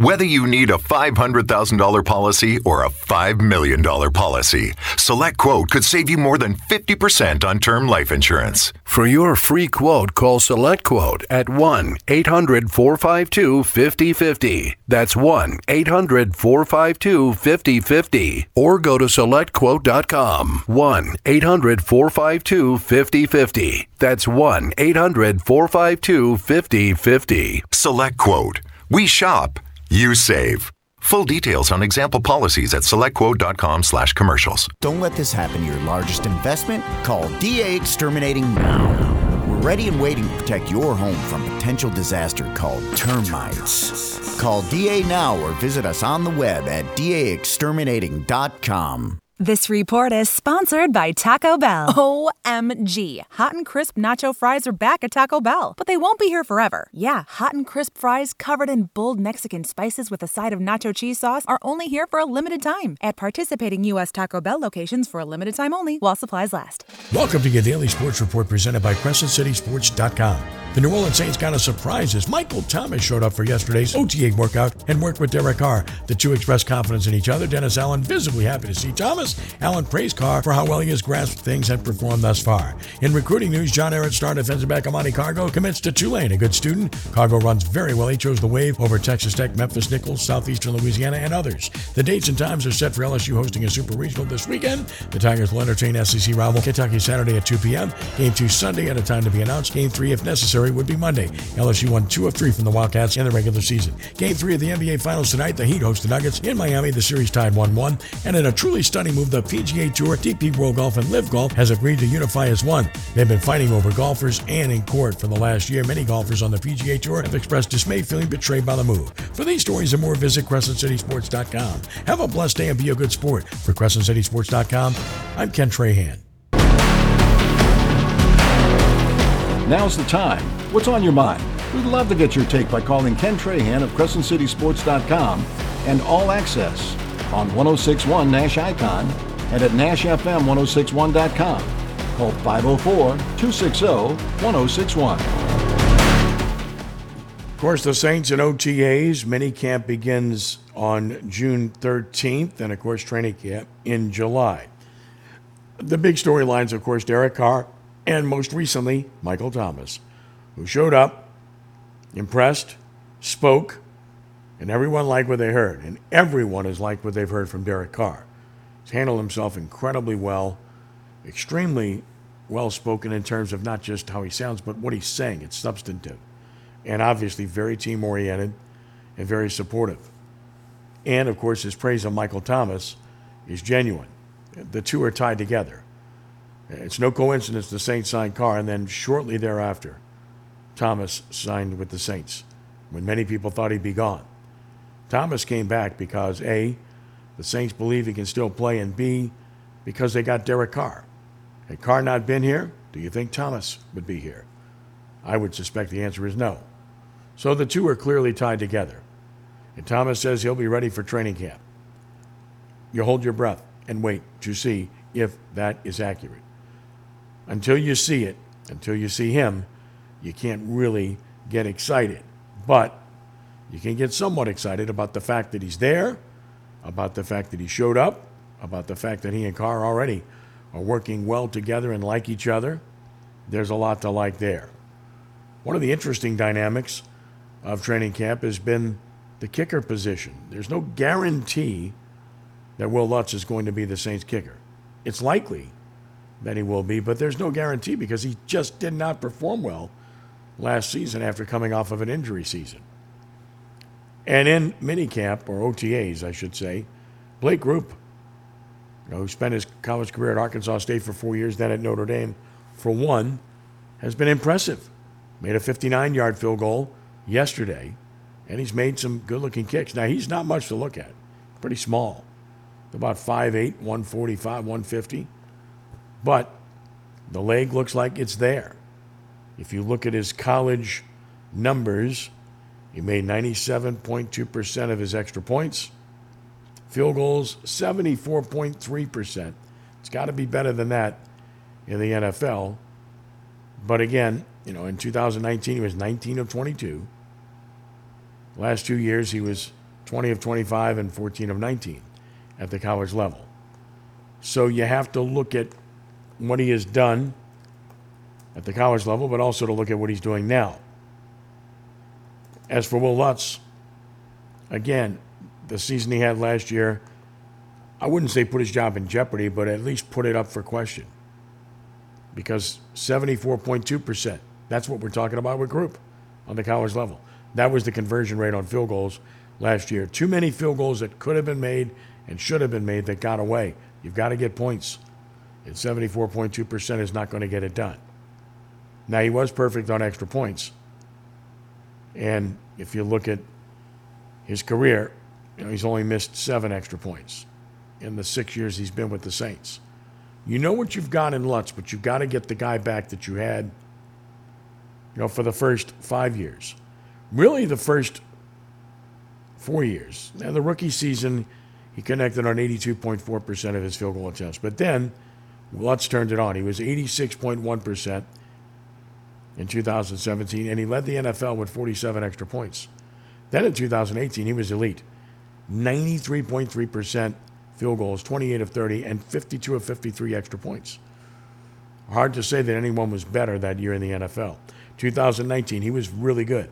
Whether you need a $500,000 policy or a $5 million policy, SelectQuote could save you more than 50% on term life insurance. For your free quote, call SelectQuote at 1 800 452 5050. That's 1 800 452 5050. Or go to SelectQuote.com. 1 800 452 5050. That's 1 800 452 5050. SelectQuote. We shop. You save. Full details on example policies at selectquote.com slash commercials. Don't let this happen to your largest investment. Call DA Exterminating now. We're ready and waiting to protect your home from potential disaster called termites. Call DA now or visit us on the web at daexterminating.com. This report is sponsored by Taco Bell. OMG. Hot and crisp nacho fries are back at Taco Bell, but they won't be here forever. Yeah, hot and crisp fries covered in bold Mexican spices with a side of nacho cheese sauce are only here for a limited time at participating U.S. Taco Bell locations for a limited time only while supplies last. Welcome to your daily sports report presented by CrescentCitySports.com. The New Orleans Saints got a surprise as Michael Thomas showed up for yesterday's OTA workout and worked with Derek Carr. The two expressed confidence in each other. Dennis Allen visibly happy to see Thomas. Allen praised Carr for how well he has grasped things and performed thus far. In recruiting news, John Ehret star defensive back Amani Cargo commits to Tulane, a good student. Cargo runs very well. He chose the wave over Texas Tech, Memphis Nichols, Southeastern Louisiana, and others. The dates and times are set for LSU hosting a super regional this weekend. The Tigers will entertain SEC rival Kentucky Saturday at 2 p.m. Game 2 Sunday at a time to be announced. Game 3, if necessary, would be Monday. LSU won two of three from the Wildcats in the regular season. Game three of the NBA Finals tonight, the Heat host the Nuggets in Miami. The series tied 1 1. And in a truly stunning move, the PGA Tour, DP World Golf, and LIV Golf has agreed to unify as one. They've been fighting over golfers and in court for the last year. Many golfers on the PGA Tour have expressed dismay, feeling betrayed by the move. For these stories and more, visit CrescentCitySports.com. Have a blessed day and be a good sport. For CrescentCitySports.com, I'm Ken Trahan. Now's the time. What's on your mind? We'd love to get your take by calling Ken Trahan of CrescentCitySports.com and All Access on 1061 Nash Icon and at NashFM1061.com. Call 504 260 1061. Of course, the Saints and OTAs mini camp begins on June 13th, and of course, training camp in July. The big storylines, of course, Derek Carr and most recently, Michael Thomas, who showed up, impressed, spoke, and everyone liked what they heard. And everyone has liked what they've heard from Derek Carr. He's handled himself incredibly well, extremely well spoken in terms of not just how he sounds, but what he's saying. It's substantive. And obviously, very team oriented and very supportive. And of course, his praise of Michael Thomas is genuine. The two are tied together. It's no coincidence the Saints signed Carr, and then shortly thereafter, Thomas signed with the Saints when many people thought he'd be gone. Thomas came back because A, the Saints believe he can still play, and B, because they got Derek Carr. Had Carr not been here, do you think Thomas would be here? I would suspect the answer is no. So the two are clearly tied together. And Thomas says he'll be ready for training camp. You hold your breath and wait to see if that is accurate. Until you see it, until you see him, you can't really get excited. But you can get somewhat excited about the fact that he's there, about the fact that he showed up, about the fact that he and Carr already are working well together and like each other. There's a lot to like there. One of the interesting dynamics of training camp has been the kicker position. There's no guarantee that Will Lutz is going to be the Saints kicker. It's likely that he will be, but there's no guarantee because he just did not perform well last season after coming off of an injury season. And in minicamp, or OTAs, I should say, Blake Grupe, you know, who spent his college career at Arkansas State for four years, then at Notre Dame for one, has been impressive. Made a 59 yard field goal yesterday, and he's made some good looking kicks. Now, he's not much to look at, pretty small, about 5'8, 145, 150. But the leg looks like it's there. If you look at his college numbers, he made 97.2% of his extra points. Field goals, 74.3%. It's got to be better than that in the NFL. But again, you know, in 2019, he was 19 of 22. Last two years, he was 20 of 25 and 14 of 19 at the college level. So you have to look at what he has done at the college level, but also to look at what he's doing now. As for Will Lutz, again, the season he had last year, I wouldn't say put his job in jeopardy, but at least put it up for question. Because 74.2%, that's what we're talking about with Grupe on the college level. That was the conversion rate on field goals last year. Too many field goals that could have been made and should have been made that got away. You've got to get points. And 74.2% is not going to get it done. Now, he was perfect on extra points. And if you look at his career, you know, he's only missed seven extra points. in the six years he's been with the Saints. You know what you've got in Lutz, but you've got to get the guy back that you had, you know, for the first five years. Really, the first four years. Now, the rookie season, he connected on 82.4% of his field goal attempts. But then Lutz turned it on. He was 86.1% in 2017, and he led the NFL with 47 extra points. Then in 2018, he was elite 93.3% field goals, 28 of 30, and 52 of 53 extra points. Hard to say that anyone was better that year in the NFL. 2019, he was really good.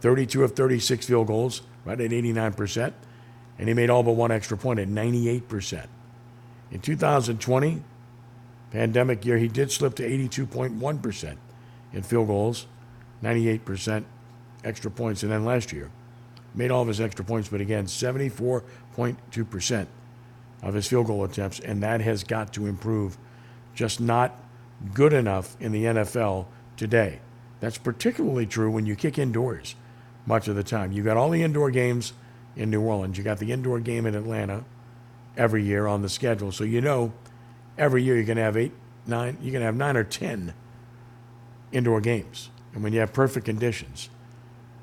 32 of 36 field goals, right at 89%, and he made all but one extra point at 98%. In 2020, pandemic year, he did slip to 82.1% in field goals, 98% extra points, and then last year, made all of his extra points, but again, 74.2% of his field goal attempts, and that has got to improve. Just not good enough in the NFL today. That's particularly true when you kick indoors much of the time. You got all the indoor games in New Orleans, you got the indoor game in Atlanta every year on the schedule. So you know every year you're going to have eight, nine, you're going to have nine or 10 indoor games. And when you have perfect conditions,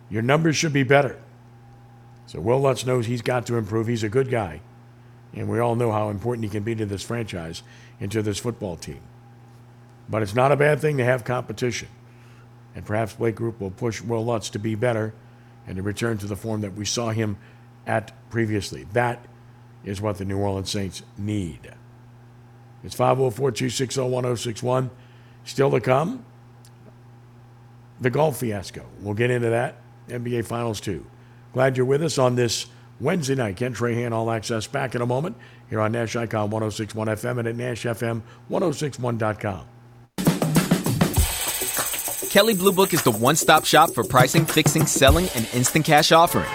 your numbers should be better. So Will Lutz knows he's got to improve. He's a good guy. And we all know how important he can be to this franchise and to this football team. But it's not a bad thing to have competition. And perhaps Blake Grupe will push Will Lutz to be better and to return to the form that we saw him at previously. That is what the New Orleans Saints need. It's 504 260 1061. Still to come, the golf fiasco. We'll get into that. NBA Finals too. Glad you're with us on this Wednesday night. Ken Trahan, All Access, back in a moment here on Nash Icon 1061 FM and at NashFM1061.com. Kelley Blue Book is the one stop shop for pricing, fixing, selling, and instant cash offering.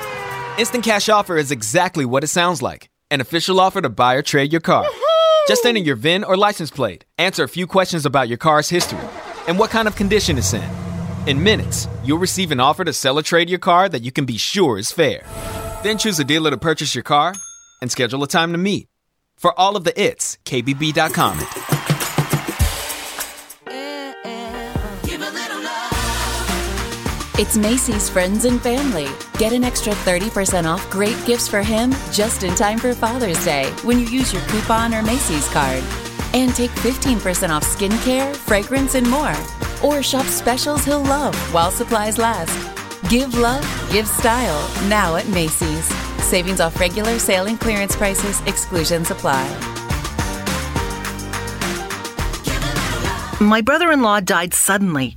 Instant cash offer is exactly what it sounds like an official offer to buy or trade your car. Just enter your VIN or license plate, answer a few questions about your car's history, and what kind of condition it's in. In minutes, you'll receive an offer to sell or trade your car that you can be sure is fair. Then choose a dealer to purchase your car and schedule a time to meet. For all of the its, KBB.com. It's Macy's Friends and Family. Get an extra 30% off great gifts for him just in time for Father's Day when you use your coupon or Macy's card. And take 15% off skincare, fragrance, and more. Or shop specials he'll love while supplies last. Give love, give style now at Macy's. Savings off regular sale and clearance prices, exclusions apply. My brother in law died suddenly,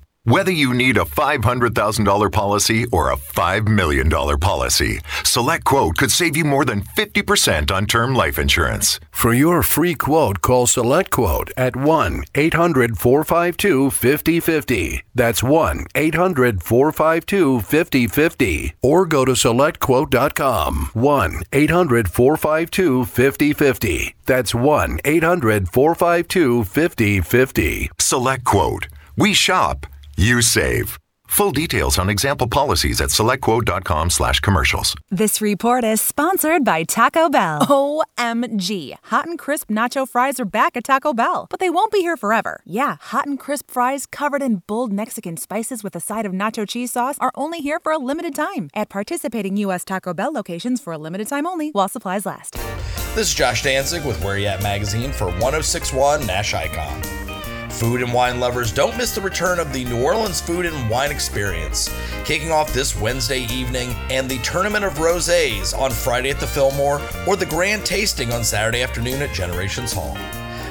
Whether you need a $500,000 policy or a $5 million policy, Select Quote could save you more than 50% on term life insurance. For your free quote, call Select Quote at 1 800 452 5050. That's 1 800 452 5050. Or go to SelectQuote.com. 1 800 452 5050. That's 1 800 452 5050. Select Quote. We shop, you save. Full details on example policies at selectquote.com slash commercials. This report is sponsored by Taco Bell. OMG. Hot and crisp nacho fries are back at Taco Bell, but they won't be here forever. Yeah, hot and crisp fries covered in bold Mexican spices with a side of nacho cheese sauce are only here for a limited time at participating U.S. Taco Bell locations for a limited time only while supplies last. This is Josh Danzig with Where You At Magazine for 1061 Nash Icon. Food and wine lovers, don't miss the return of the New Orleans Food and Wine Experience, kicking off this Wednesday evening, and the Tournament of Rosés on Friday at the Fillmore, or the Grand Tasting on Saturday afternoon at Generations Hall.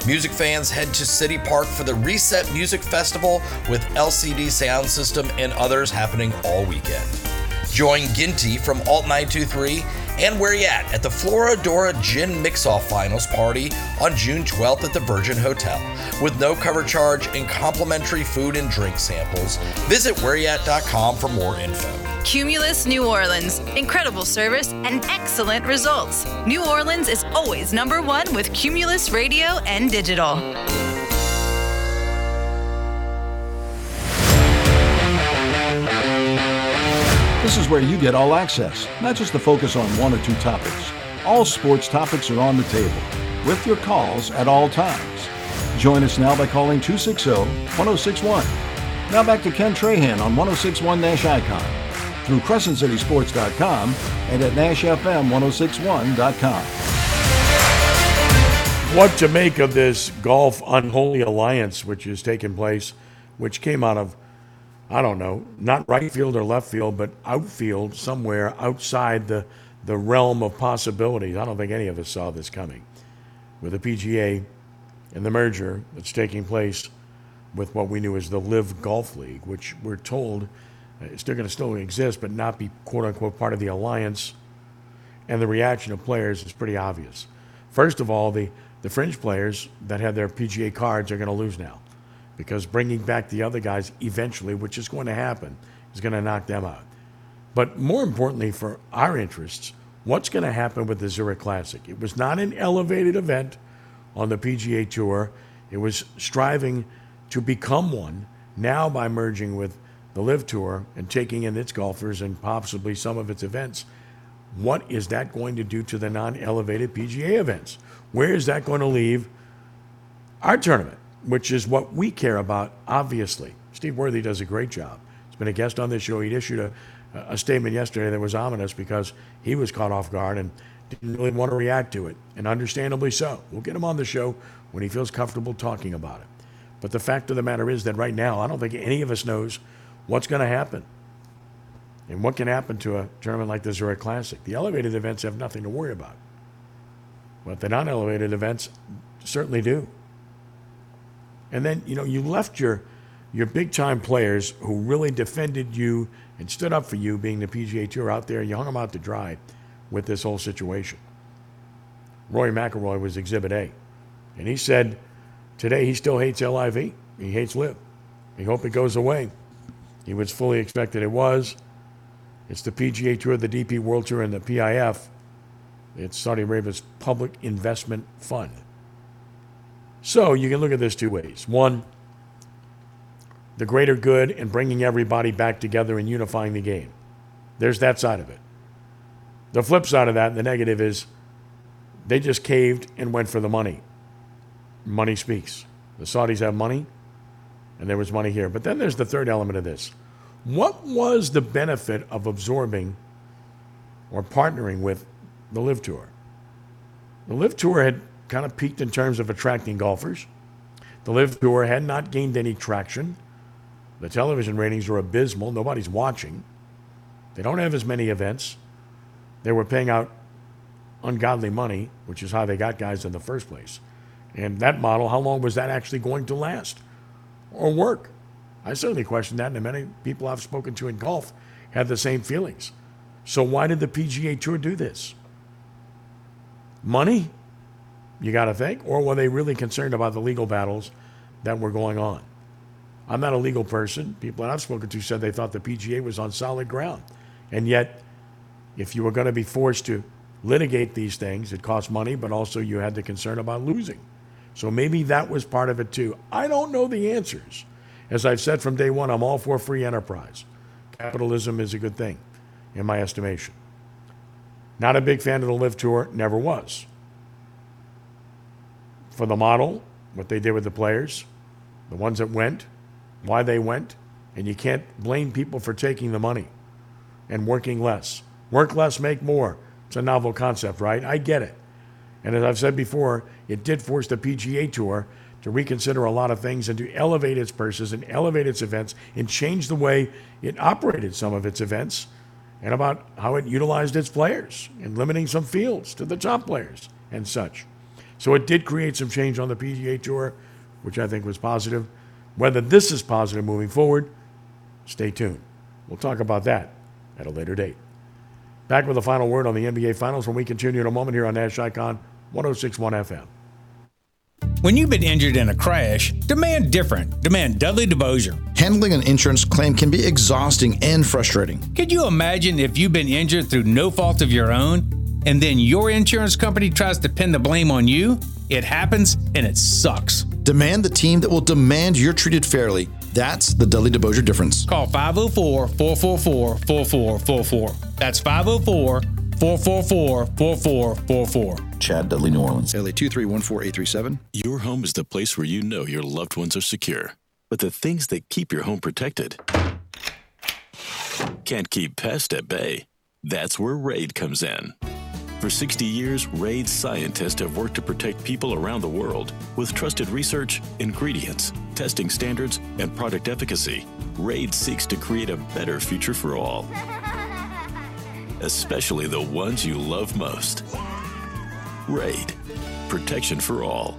Music fans head to City Park for the Reset Music Festival with LCD Sound System and others happening all weekend. Join Ginty from Alt 923 And where you at? At the Floradora Gin Mix-Off Finals party on June 12th at the Virgin Hotel. With no cover charge and complimentary food and drink samples, visit whereyat.com for more info. Cumulus New Orleans. Incredible service and excellent results. New Orleans is always number one with Cumulus Radio and Digital. This is where you get all access, not just the focus on one or two topics. All sports topics are on the table, with your calls at all times. Join us now by calling 260 1061. Now back to Ken Trahan on 1061 Nash Icon through CrescentCitySports.com and at NashFM1061.com. What to make of this golf unholy alliance which is taking place, which came out of, I don't know, not right field or left field, but outfield somewhere outside the, the realm of possibilities. I don't think any of us saw this coming. With the PGA and the merger that's taking place with what we knew as the LIV Golf League, which we're told uh, is still going to still exist, but not be quote unquote part of the alliance. And the reaction of players is pretty obvious. First of all, the, the fringe players that had their PGA cards are going to lose now because bringing back the other guys eventually, which is going to happen, is going to knock them out. But more importantly, for our interests, what's going to happen with the Zurich Classic? It was not an elevated event on the PGA Tour, it was striving to become one now by merging with the LIV Tour and taking in its golfers and possibly some of its events. What is that going to do to the non elevated PGA events? Where is that going to leave our tournament, which is what we care about, obviously? Steve Worthy does a great job. He's been a guest on this show. He issued a, a statement yesterday that was ominous because he was caught off guard and didn't really want to react to it, and understandably so. We'll get him on the show when he feels comfortable talking about it. But the fact of the matter is that right now, I don't think any of us knows what's going to happen and what can happen to a tournament like the Zurich Classic. The elevated events have nothing to worry about, but the non elevated events certainly do. And then, you know, you left your, your big time players who really defended you and stood up for you being the PGA Tour out there. You hung them out to dry with this whole situation. Rory McIlroy was Exhibit A. And he said today he still hates LIV. He hates LIV. He hope it goes away. He was fully expected it was. It's the PGA Tour, the DP World Tour, and the PIF. It's Saudi Arabia's public investment fund. So you can look at this two ways. One, the greater good and bringing everybody back together and unifying the game. There's that side of it. The flip side of that, the negative, is they just caved and went for the money. Money speaks. The Saudis have money, and there was money here. But then there's the third element of this. What was the benefit of absorbing or partnering with the LIV Tour? The LIV Tour had kind of peaked in terms of attracting golfers. The LIV Tour had not gained any traction. The television ratings were abysmal. Nobody's watching. They don't have as many events. They were paying out ungodly money, which is how they got guys in the first place. And that model, how long was that actually going to last or work? I certainly question that, and many people I've spoken to in golf had the same feelings. So, why did the PGA Tour do this? Money, you got to think, or were they really concerned about the legal battles that were going on? I'm not a legal person. People that I've spoken to said they thought the PGA was on solid ground. And yet, if you were going to be forced to litigate these things, it cost money, but also you had the concern about losing. So maybe that was part of it too. I don't know the answers. As I've said from day one, I'm all for free enterprise. Capitalism is a good thing, in my estimation. Not a big fan of the LIV Tour, never was. For the model, what they did with the players, the ones that went, why they went, and you can't blame people for taking the money and working less. Work less, make more. It's a novel concept, right? I get it. And as I've said before, it did force the PGA Tour to reconsider a lot of things and to elevate its purses and elevate its events and change the way it operated some of its events and about how it utilized its players and limiting some fields to the top players and such. So it did create some change on the PGA Tour, which I think was positive. Whether this is positive moving forward, stay tuned. We'll talk about that at a later date. Back with the final word on the NBA Finals when we continue in a moment here on Nash Icon 1061 FM. When you've been injured in a crash, demand different. Demand Dudley DeBosier. Handling an insurance claim can be exhausting and frustrating. Could you imagine if you've been injured through no fault of your own, and then your insurance company tries to pin the blame on you? It happens and it sucks. Demand the team that will demand you're treated fairly. That's the Dudley DeBosier difference. Call 504 444 4444. That's 504 444 4444. Chad Dudley, New Orleans. LA 2314837. Your home is the place where you know your loved ones are secure. But the things that keep your home protected can't keep pests at bay. That's where RAID comes in. For 60 years, RAID scientists have worked to protect people around the world. With trusted research, ingredients, testing standards, and product efficacy, RAID seeks to create a better future for all, especially the ones you love most. RAID, protection for all.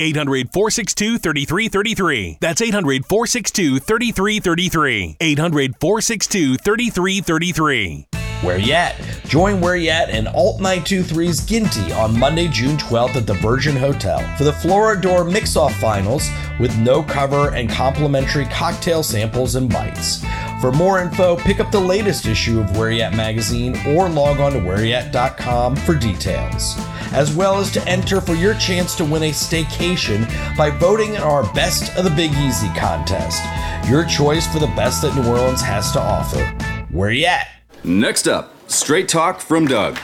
800 462 3333. That's 800 462 3333. 800 462 3333. Where At? Join Where At and Alt 923's Ginty on Monday, June 12th at the Virgin Hotel for the Floridor Mix-Off Finals with no cover and complimentary cocktail samples and bites. For more info, pick up the latest issue of Where At magazine or log on to whereyouat.com for details. As well as to enter for your chance to win a staycation by voting in our Best of the Big Easy contest. Your choice for the best that New Orleans has to offer. Where At? Next up, straight talk from Doug.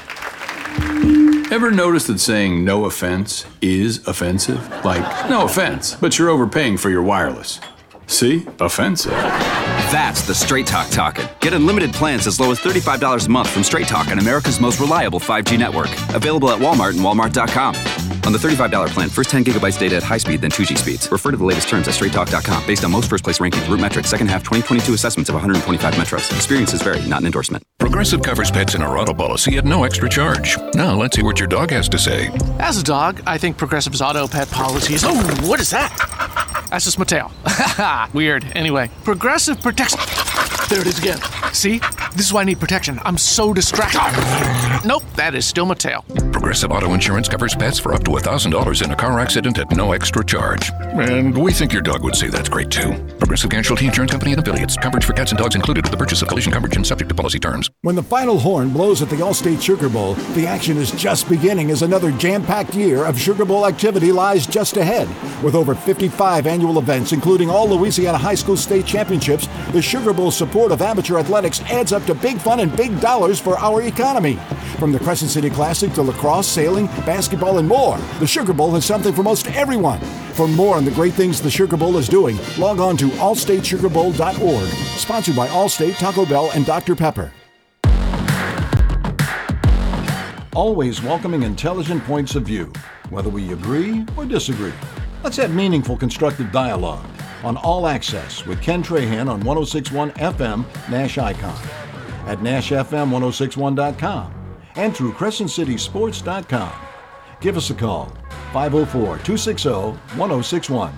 Ever notice that saying no offense is offensive? Like, no offense, but you're overpaying for your wireless. See? Offensive. That's the Straight Talk talking. Get unlimited plans as low as $35 a month from Straight Talk on America's most reliable 5G network. Available at Walmart and Walmart.com. On the $35 plan, first 10 gigabytes data at high speed, then 2G speeds. Refer to the latest terms at straighttalk.com based on most first place rankings, root metrics, second half 2022 assessments of 125 metros. Experiences vary, not an endorsement. Progressive covers pets in our auto policy at no extra charge. Now let's see what your dog has to say. As a dog, I think Progressive's auto pet policy is. Oh, what is that? That's just my tail. Ah, weird. Anyway, Progressive protects. There it is again. See? This is why I need protection. I'm so distracted. Nope, that is still my tail. Progressive Auto Insurance covers pets for up to $1,000 in a car accident at no extra charge. And we think your dog would say that's great too. Progressive Casualty Insurance Company and affiliates. Coverage for cats and dogs included with the purchase of collision coverage and subject to policy terms. When the final horn blows at the Allstate Sugar Bowl, the action is just beginning as another jam packed year of Sugar Bowl activity lies just ahead. With over 55 annual events, including all Louisiana High School State Championships, the Sugar Bowl of amateur athletics adds up to big fun and big dollars for our economy. From the Crescent City Classic to lacrosse, sailing, basketball, and more, the Sugar Bowl has something for most everyone. For more on the great things the Sugar Bowl is doing, log on to allstatesugarbowl.org. Sponsored by Allstate, Taco Bell, and Dr. Pepper. Always welcoming intelligent points of view, whether we agree or disagree. Let's have meaningful, constructive dialogue on All Access with Ken Trahan on 1061 FM Nash Icon, at NashFM1061.com, and through CrescentCitySports.com. Give us a call, 504 260 1061.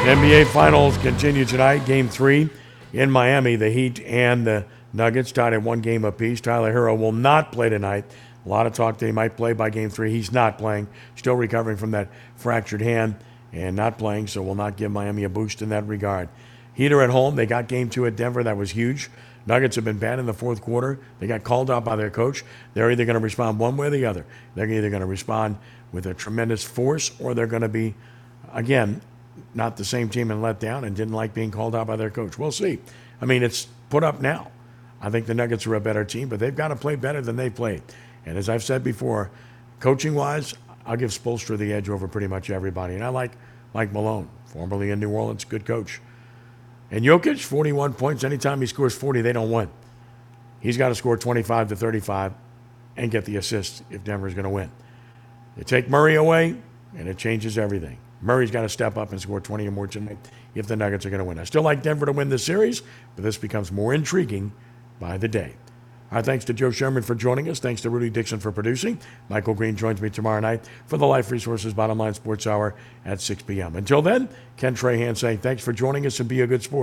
NBA Finals continue tonight. Game three in Miami. The Heat and the Nuggets tied at one game apiece. Tyler Herro will not play tonight. A lot of talk that he might play by game three. He's not playing. Still recovering from that fractured hand and not playing, so will not give Miami a boost in that regard. Heater at home. They got game two at Denver. That was huge. Nuggets have been bad in the fourth quarter. They got called out by their coach. They're either going to respond one way or the other. They're either going to respond with a tremendous force or they're going to be, again, not the same team and let down and didn't like being called out by their coach. We'll see. I mean, it's put up now. I think the Nuggets are a better team, but they've got to play better than they played. And as I've said before, coaching wise, I'll give Spoelstra the edge over pretty much everybody. And I like Mike Malone, formerly in New Orleans, good coach. And Jokic, 41 points. Anytime he scores 40, they don't win. He's got to score 25 to 35 and get the assist if Denver's going to win. You take Murray away, and it changes everything. Murray's got to step up and score 20 or more tonight if the Nuggets are going to win. I still like Denver to win this series, but this becomes more intriguing by the day. Our thanks to Joe Scheuermann for joining us. Thanks to Rudy Dixon for producing. Michael Green joins me tomorrow night for the Life Resources Bottom Line Sports Hour at 6 p.m. Until then, Ken Trahan saying thanks for joining us and be a good sport.